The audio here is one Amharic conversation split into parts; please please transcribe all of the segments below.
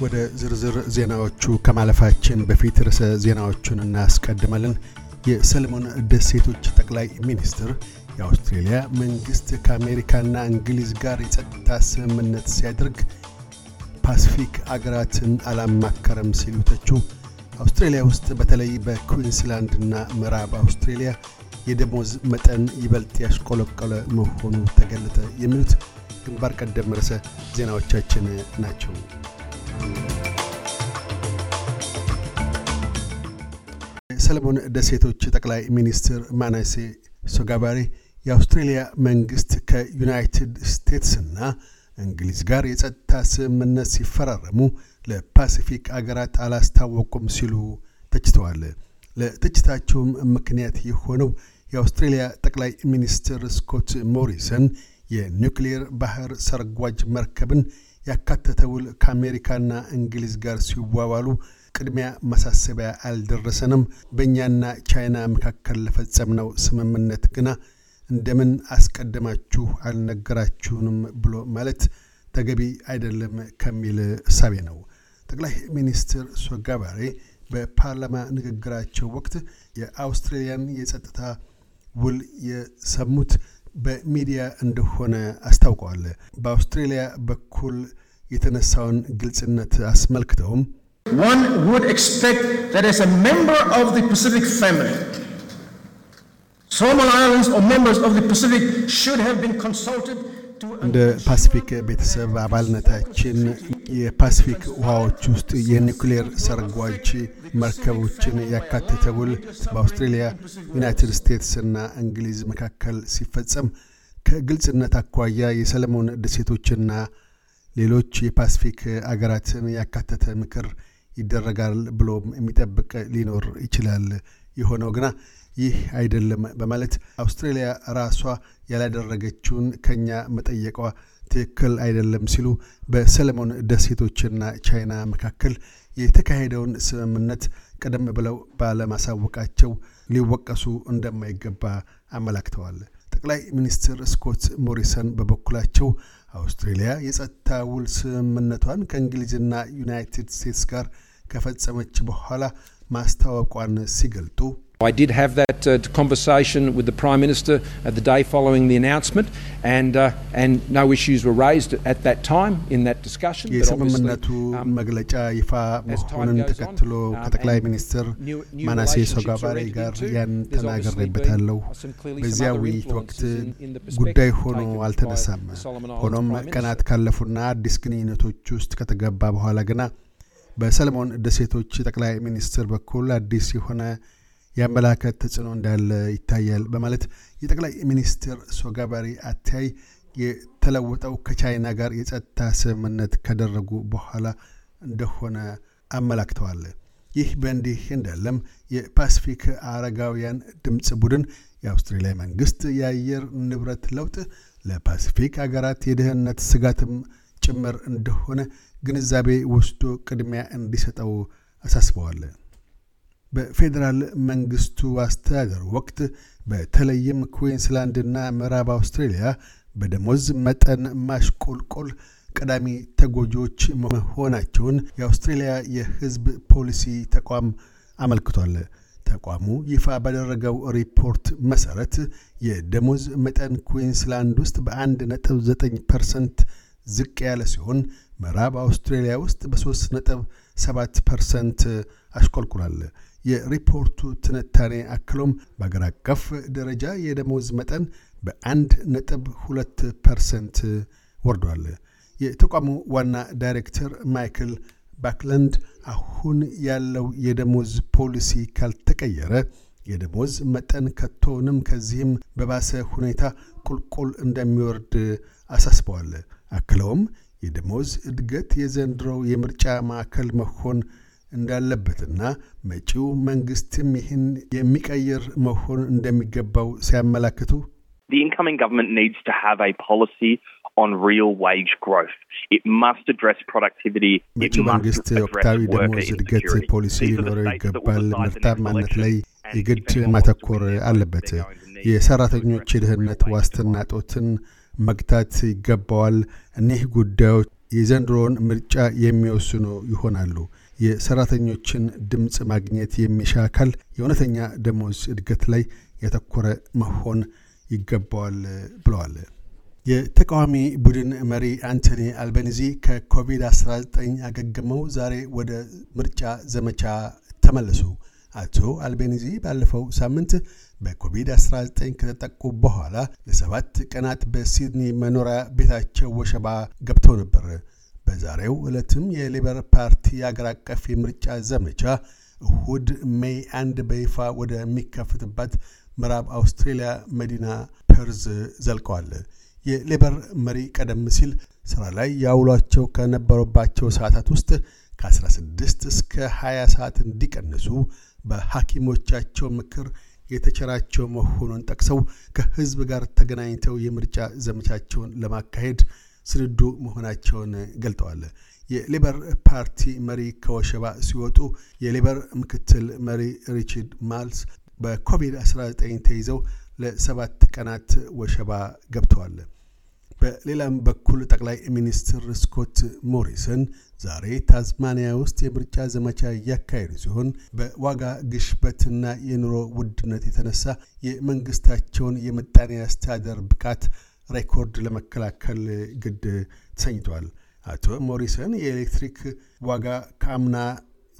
ወደ ዝርዝር ዜናዎቹ ከማለፋችን በፊት ርዕሰ ዜናዎቹን እናስቀድማለን። የሰለሞን ደሴቶች ጠቅላይ ሚኒስትር የአውስትሬልያ መንግሥት ከአሜሪካና እንግሊዝ ጋር የጸጥታ ስምምነት ሲያደርግ ፓሲፊክ አገራትን አላማከረም ሲሉ ተቹ። አውስትሬልያ ውስጥ በተለይ በኩዊንስላንድና ምዕራብ አውስትሬልያ የደሞዝ መጠን ይበልጥ ያሽቆለቆለ መሆኑ ተገለጠ። የሚሉት ግንባር ቀደም ርዕሰ ዜናዎቻችን ናቸው። የሰለሞን ደሴቶች ጠቅላይ ሚኒስትር ማናሴ ሶጋባሬ የአውስትሬልያ መንግሥት ከዩናይትድ ስቴትስና እንግሊዝ ጋር የጸጥታ ስምምነት ሲፈራረሙ ለፓሲፊክ አገራት አላስታወቁም ሲሉ ተችተዋል። ለትችታቸውም ምክንያት የሆነው የአውስትሬልያ ጠቅላይ ሚኒስትር ስኮት ሞሪሰን የኒውክሌር ባህር ሰርጓጅ መርከብን ያካተተ ውል ከአሜሪካና እንግሊዝ ጋር ሲዋዋሉ ቅድሚያ ማሳሰቢያ አልደረሰንም፣ በእኛና ቻይና መካከል ለፈጸምነው ስምምነት ግና እንደምን አስቀድማችሁ አልነገራችሁንም ብሎ ማለት ተገቢ አይደለም ከሚል እሳቤ ነው። ጠቅላይ ሚኒስትር ሶጋባሬ በፓርላማ ንግግራቸው ወቅት የአውስትሬልያን የጸጥታ ውል የሰሙት በሚዲያ እንደሆነ አስታውቀዋል። በአውስትሬልያ በኩል የተነሳውን ግልጽነት አስመልክተውም One would expect that as a member of the Pacific family, Solomon Islands or members of the Pacific should have been consulted to እንደ ፓሲፊክ ቤተሰብ አባልነታችን የፓሲፊክ ውሃዎች ውስጥ የኒውክሌር ሰርጓጅ መርከቦችን ያካተተ ውል በአውስትሬልያ ዩናይትድ ስቴትስ እና እንግሊዝ መካከል ሲፈጸም ከግልጽነት አኳያ የሰለሞን ደሴቶችና ሌሎች የፓሲፊክ አገራትን ያካተተ ምክር ይደረጋል ብሎ የሚጠብቅ ሊኖር ይችላል። የሆነው ግና ይህ አይደለም በማለት አውስትሬልያ ራሷ ያላደረገችውን ከኛ መጠየቋ ትክክል አይደለም ሲሉ በሰለሞን ደሴቶችና ቻይና መካከል የተካሄደውን ስምምነት ቀደም ብለው ባለማሳወቃቸው ሊወቀሱ እንደማይገባ አመላክተዋል። ጠቅላይ ሚኒስትር ስኮት ሞሪሰን በበኩላቸው አውስትሬልያ የጸጥታ ውል ስምምነቷን ከእንግሊዝና ዩናይትድ ስቴትስ ጋር ከፈጸመች በኋላ ማስታወቋን ሲገልጡ I did have that uh, conversation with the Prime Minister at the day following the announcement, and, uh, and no issues were raised at that time in that discussion. but obviously, የስምምነቱ um, መግለጫ ይፋ as time መሆኑን goes on, ተከትሎ um, ከጠቅላይ and ሚኒስትር new- new ማናሴ relationships are ሶጋባሬ entered ጋር into, ያን there's obviously ተናግሬበታለሁ። been some clearly some በዚያ other ውይይት ወቅት influences in- in the ጉዳይ perspective ሆኖ taken by አልተነሳም። the Solomon Islands ሆኖም Prime ቀናት Minister. ካለፉና አዲስ ግንኙነቶች ውስጥ ከተገባ በኋላ ግና በሰለሞን ደሴቶች ጠቅላይ ሚኒስትር በኩል አዲስ የሆነ የአመላከት ተጽዕኖ እንዳለ ይታያል በማለት የጠቅላይ ሚኒስትር ሶጋባሪ አተያይ የተለወጠው ከቻይና ጋር የጸጥታ ስምምነት ካደረጉ በኋላ እንደሆነ አመላክተዋል። ይህ በእንዲህ እንዳለም የፓሲፊክ አረጋውያን ድምፅ ቡድን የአውስትሬልያ መንግስት የአየር ንብረት ለውጥ ለፓሲፊክ አገራት የደህንነት ስጋትም ጭምር እንደሆነ ግንዛቤ ወስዶ ቅድሚያ እንዲሰጠው አሳስበዋል። በፌዴራል መንግስቱ አስተዳደር ወቅት በተለይም ኩዊንስላንድና ምዕራብ አውስትሬልያ በደሞዝ መጠን ማሽቆልቆል ቀዳሚ ተጎጂዎች መሆናቸውን የአውስትሬልያ የሕዝብ ፖሊሲ ተቋም አመልክቷል። ተቋሙ ይፋ ባደረገው ሪፖርት መሰረት የደሞዝ መጠን ኩዊንስላንድ ውስጥ በአንድ ነጥብ ዘጠኝ ፐርሰንት ዝቅ ያለ ሲሆን ምዕራብ አውስትሬልያ ውስጥ በ3 ነጥብ 7 ፐርሰንት አሽቆልቁሏል። የሪፖርቱ ትንታኔ አክሎም በአገር አቀፍ ደረጃ የደሞዝ መጠን በአንድ ነጥብ ሁለት ፐርሰንት ወርዷል። የተቋሙ ዋና ዳይሬክተር ማይክል ባክላንድ አሁን ያለው የደሞዝ ፖሊሲ ካልተቀየረ የደሞዝ መጠን ከቶውንም ከዚህም በባሰ ሁኔታ ቁልቁል እንደሚወርድ አሳስበዋል። አክለውም የደሞዝ እድገት የዘንድሮው የምርጫ ማዕከል መሆን እንዳለበትና መጪው መንግስትም ይህን የሚቀይር መሆን እንደሚገባው ሲያመላክቱ The incoming government needs to have a policy on real wage growth. It must address productivity. It መንግስት address ወቅታዊ worker ደሞዝ እድገት. ፖሊሲ ሊኖረው ይገባል። ምርታማነት ላይ የግድ ማተኮር አለበት። የሰራተኞች የደህንነት ዋስትና. ጦትን መግታት ይገባዋል። እኒህ ጉዳዮች የዘንድሮውን ምርጫ የሚወስኑ ይሆናሉ። የሰራተኞችን ድምፅ ማግኘት የሚሻ አካል የእውነተኛ ደሞዝ እድገት ላይ ያተኮረ መሆን ይገባዋል ብለዋል። የተቃዋሚ ቡድን መሪ አንቶኒ አልቤኒዚ ከኮቪድ-19 አገግመው ዛሬ ወደ ምርጫ ዘመቻ ተመለሱ። አቶ አልቤኒዚ ባለፈው ሳምንት በኮቪድ-19 ከተጠቁ በኋላ ለሰባት ቀናት በሲድኒ መኖሪያ ቤታቸው ወሸባ ገብተው ነበር። በዛሬው ዕለትም የሌበር ፓርቲ አገር አቀፍ የምርጫ ዘመቻ እሁድ ሜይ አንድ በይፋ ወደሚከፍትባት ምዕራብ አውስትሬሊያ መዲና ፐርዝ ዘልቀዋል። የሌበር መሪ ቀደም ሲል ስራ ላይ ያውሏቸው ከነበሩባቸው ሰዓታት ውስጥ ከ16 እስከ 20 ሰዓት እንዲቀንሱ በሐኪሞቻቸው ምክር የተቸራቸው መሆኑን ጠቅሰው ከህዝብ ጋር ተገናኝተው የምርጫ ዘመቻቸውን ለማካሄድ ስንዱ መሆናቸውን ገልጠዋል። የሌበር ፓርቲ መሪ ከወሸባ ሲወጡ የሌበር ምክትል መሪ ሪቻርድ ማልስ በኮቪድ-19 ተይዘው ለሰባት ቀናት ወሸባ ገብተዋል። በሌላም በኩል ጠቅላይ ሚኒስትር ስኮት ሞሪሰን ዛሬ ታዝማኒያ ውስጥ የምርጫ ዘመቻ እያካሄዱ ሲሆን በዋጋ ግሽበትና የኑሮ ውድነት የተነሳ የመንግስታቸውን የምጣኔ አስተዳደር ብቃት ሬኮርድ ለመከላከል ግድ ተሰኝተዋል። አቶ ሞሪሰን የኤሌክትሪክ ዋጋ ከአምና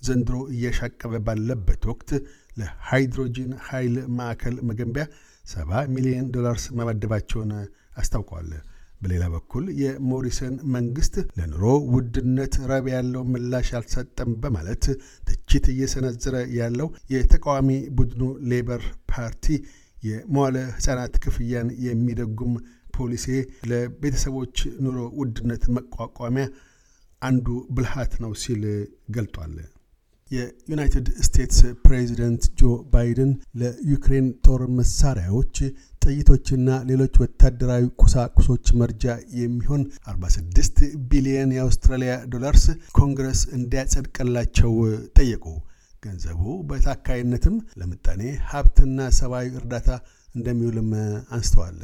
ዘንድሮ እያሻቀበ ባለበት ወቅት ለሃይድሮጂን ኃይል ማዕከል መገንቢያ 70 ሚሊዮን ዶላርስ መመደባቸውን አስታውቀዋል። በሌላ በኩል የሞሪሰን መንግስት ለኑሮ ውድነት ረብ ያለው ምላሽ አልሰጠም በማለት ትችት እየሰነዘረ ያለው የተቃዋሚ ቡድኑ ሌበር ፓርቲ የመዋለ ሕፃናት ክፍያን የሚደጉም ፖሊሲ ለቤተሰቦች ኑሮ ውድነት መቋቋሚያ አንዱ ብልሃት ነው ሲል ገልጧል። የዩናይትድ ስቴትስ ፕሬዚደንት ጆ ባይደን ለዩክሬን ጦር መሳሪያዎች ጥይቶችና ሌሎች ወታደራዊ ቁሳቁሶች መርጃ የሚሆን 46 ቢሊየን የአውስትራሊያ ዶላርስ ኮንግረስ እንዲያጸድቅላቸው ጠየቁ። ገንዘቡ በታካይነትም ለምጣኔ ሀብትና ሰብአዊ እርዳታ እንደሚውልም አንስተዋል።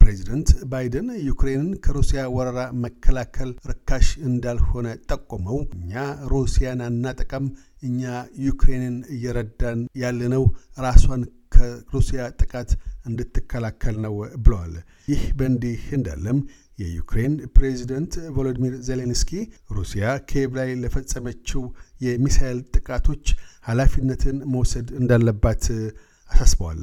ፕሬዚደንት ባይደን ዩክሬንን ከሩሲያ ወረራ መከላከል ርካሽ እንዳልሆነ ጠቁመው እኛ ሩሲያን አናጠቃም፣ እኛ ዩክሬንን እየረዳን ያለነው ራሷን ከሩሲያ ጥቃት እንድትከላከል ነው ብለዋል። ይህ በእንዲህ እንዳለም የዩክሬን ፕሬዚደንት ቮሎዲሚር ዜሌንስኪ ሩሲያ ኪየቭ ላይ ለፈጸመችው የሚሳኤል ጥቃቶች ኃላፊነትን መውሰድ እንዳለባት አሳስበዋል።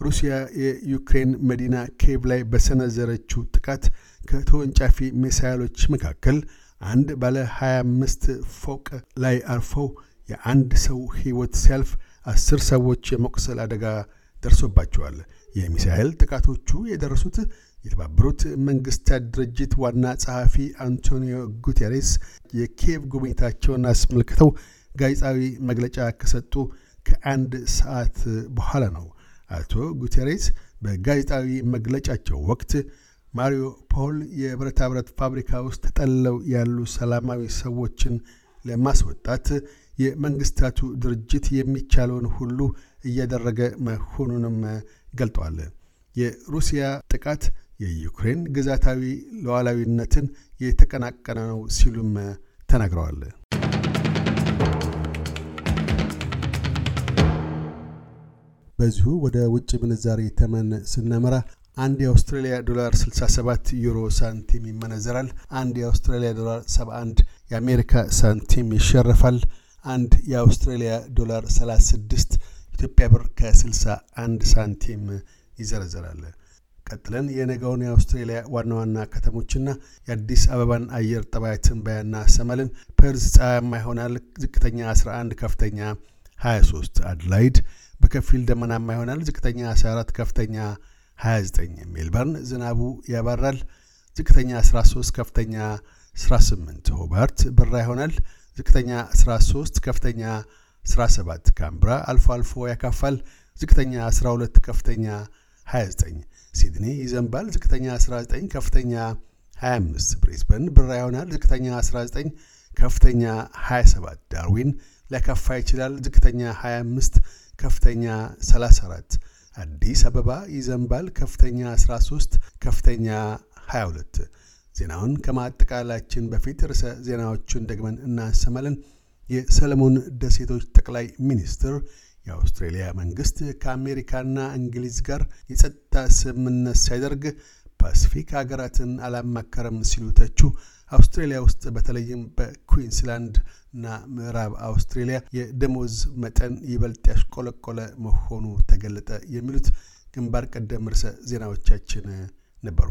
ሩሲያ የዩክሬን መዲና ኪየቭ ላይ በሰነዘረችው ጥቃት ከተወንጫፊ ሚሳይሎች መካከል አንድ ባለ 25 ፎቅ ላይ አርፈው የአንድ ሰው ሕይወት ሲያልፍ አስር ሰዎች የመቁሰል አደጋ ደርሶባቸዋል። የሚሳኤል ጥቃቶቹ የደረሱት የተባበሩት መንግስታት ድርጅት ዋና ጸሐፊ አንቶኒዮ ጉቴሬስ የኪየቭ ጉብኝታቸውን አስመልክተው ጋዜጣዊ መግለጫ ከሰጡ ከአንድ ሰዓት በኋላ ነው። አቶ ጉቴሬስ በጋዜጣዊ መግለጫቸው ወቅት ማሪዮ ፖል የብረታ ብረት ፋብሪካ ውስጥ ተጠልለው ያሉ ሰላማዊ ሰዎችን ለማስወጣት የመንግስታቱ ድርጅት የሚቻለውን ሁሉ እያደረገ መሆኑንም ገልጠዋል። የሩሲያ ጥቃት የዩክሬን ግዛታዊ ሉዓላዊነትን የተቀናቀነ ነው ሲሉም ተናግረዋል። በዚሁ ወደ ውጭ ምንዛሪ ተመን ስናመራ አንድ የአውስትራሊያ ዶላር 67 ዩሮ ሳንቲም ይመነዘራል። አንድ የአውስትራሊያ ዶላር 71 የአሜሪካ ሳንቲም ይሸርፋል። አንድ የአውስትራሊያ ዶላር 36 ኢትዮጵያ ብር ከ61 ሳንቲም ይዘረዘራል። ቀጥለን የነገውን የአውስትሬሊያ ዋና ዋና ከተሞችና የአዲስ አበባን አየር ጠባይ ትንበያ እናሰማለን። ፐርዝ ፀሐያማ ይሆናል። ዝቅተኛ 11፣ ከፍተኛ 23። አድላይድ በከፊል ደመናማ ይሆናል። ዝቅተኛ 14፣ ከፍተኛ 29። ሜልበርን ዝናቡ ያባራል። ዝቅተኛ 13፣ ከፍተኛ 18። ሆባርት ብራ ይሆናል። ዝቅተኛ 13፣ ከፍተኛ 17። ካምብራ አልፎ አልፎ ያካፋል። ዝቅተኛ 12፣ ከፍተኛ 29። ሲድኒ ይዘንባል። ዝቅተኛ 19፣ ከፍተኛ 25። ብሬስበን ብራ ይሆናል። ዝቅተኛ 19፣ ከፍተኛ 27። ዳርዊን ሊያካፋ ይችላል። ዝቅተኛ 25፣ ከፍተኛ 34። አዲስ አበባ ይዘንባል። ከፍተኛ 13፣ ከፍተኛ 22። ዜናውን ከማጠቃላችን በፊት ርዕሰ ዜናዎቹን ደግመን እናሰማለን። የሰለሞን ደሴቶች ጠቅላይ ሚኒስትር የአውስትሬሊያ መንግስት ከአሜሪካና እንግሊዝ ጋር የጸጥታ ስምምነት ሲያደርግ ፓሲፊክ ሀገራትን አላማከረም ሲሉ ተቹ። አውስትሬሊያ ውስጥ በተለይም በኩዊንስላንድ እና ምዕራብ አውስትሬሊያ የደሞዝ መጠን ይበልጥ ያሽቆለቆለ መሆኑ ተገለጠ። የሚሉት ግንባር ቀደም ርዕሰ ዜናዎቻችን ነበሩ።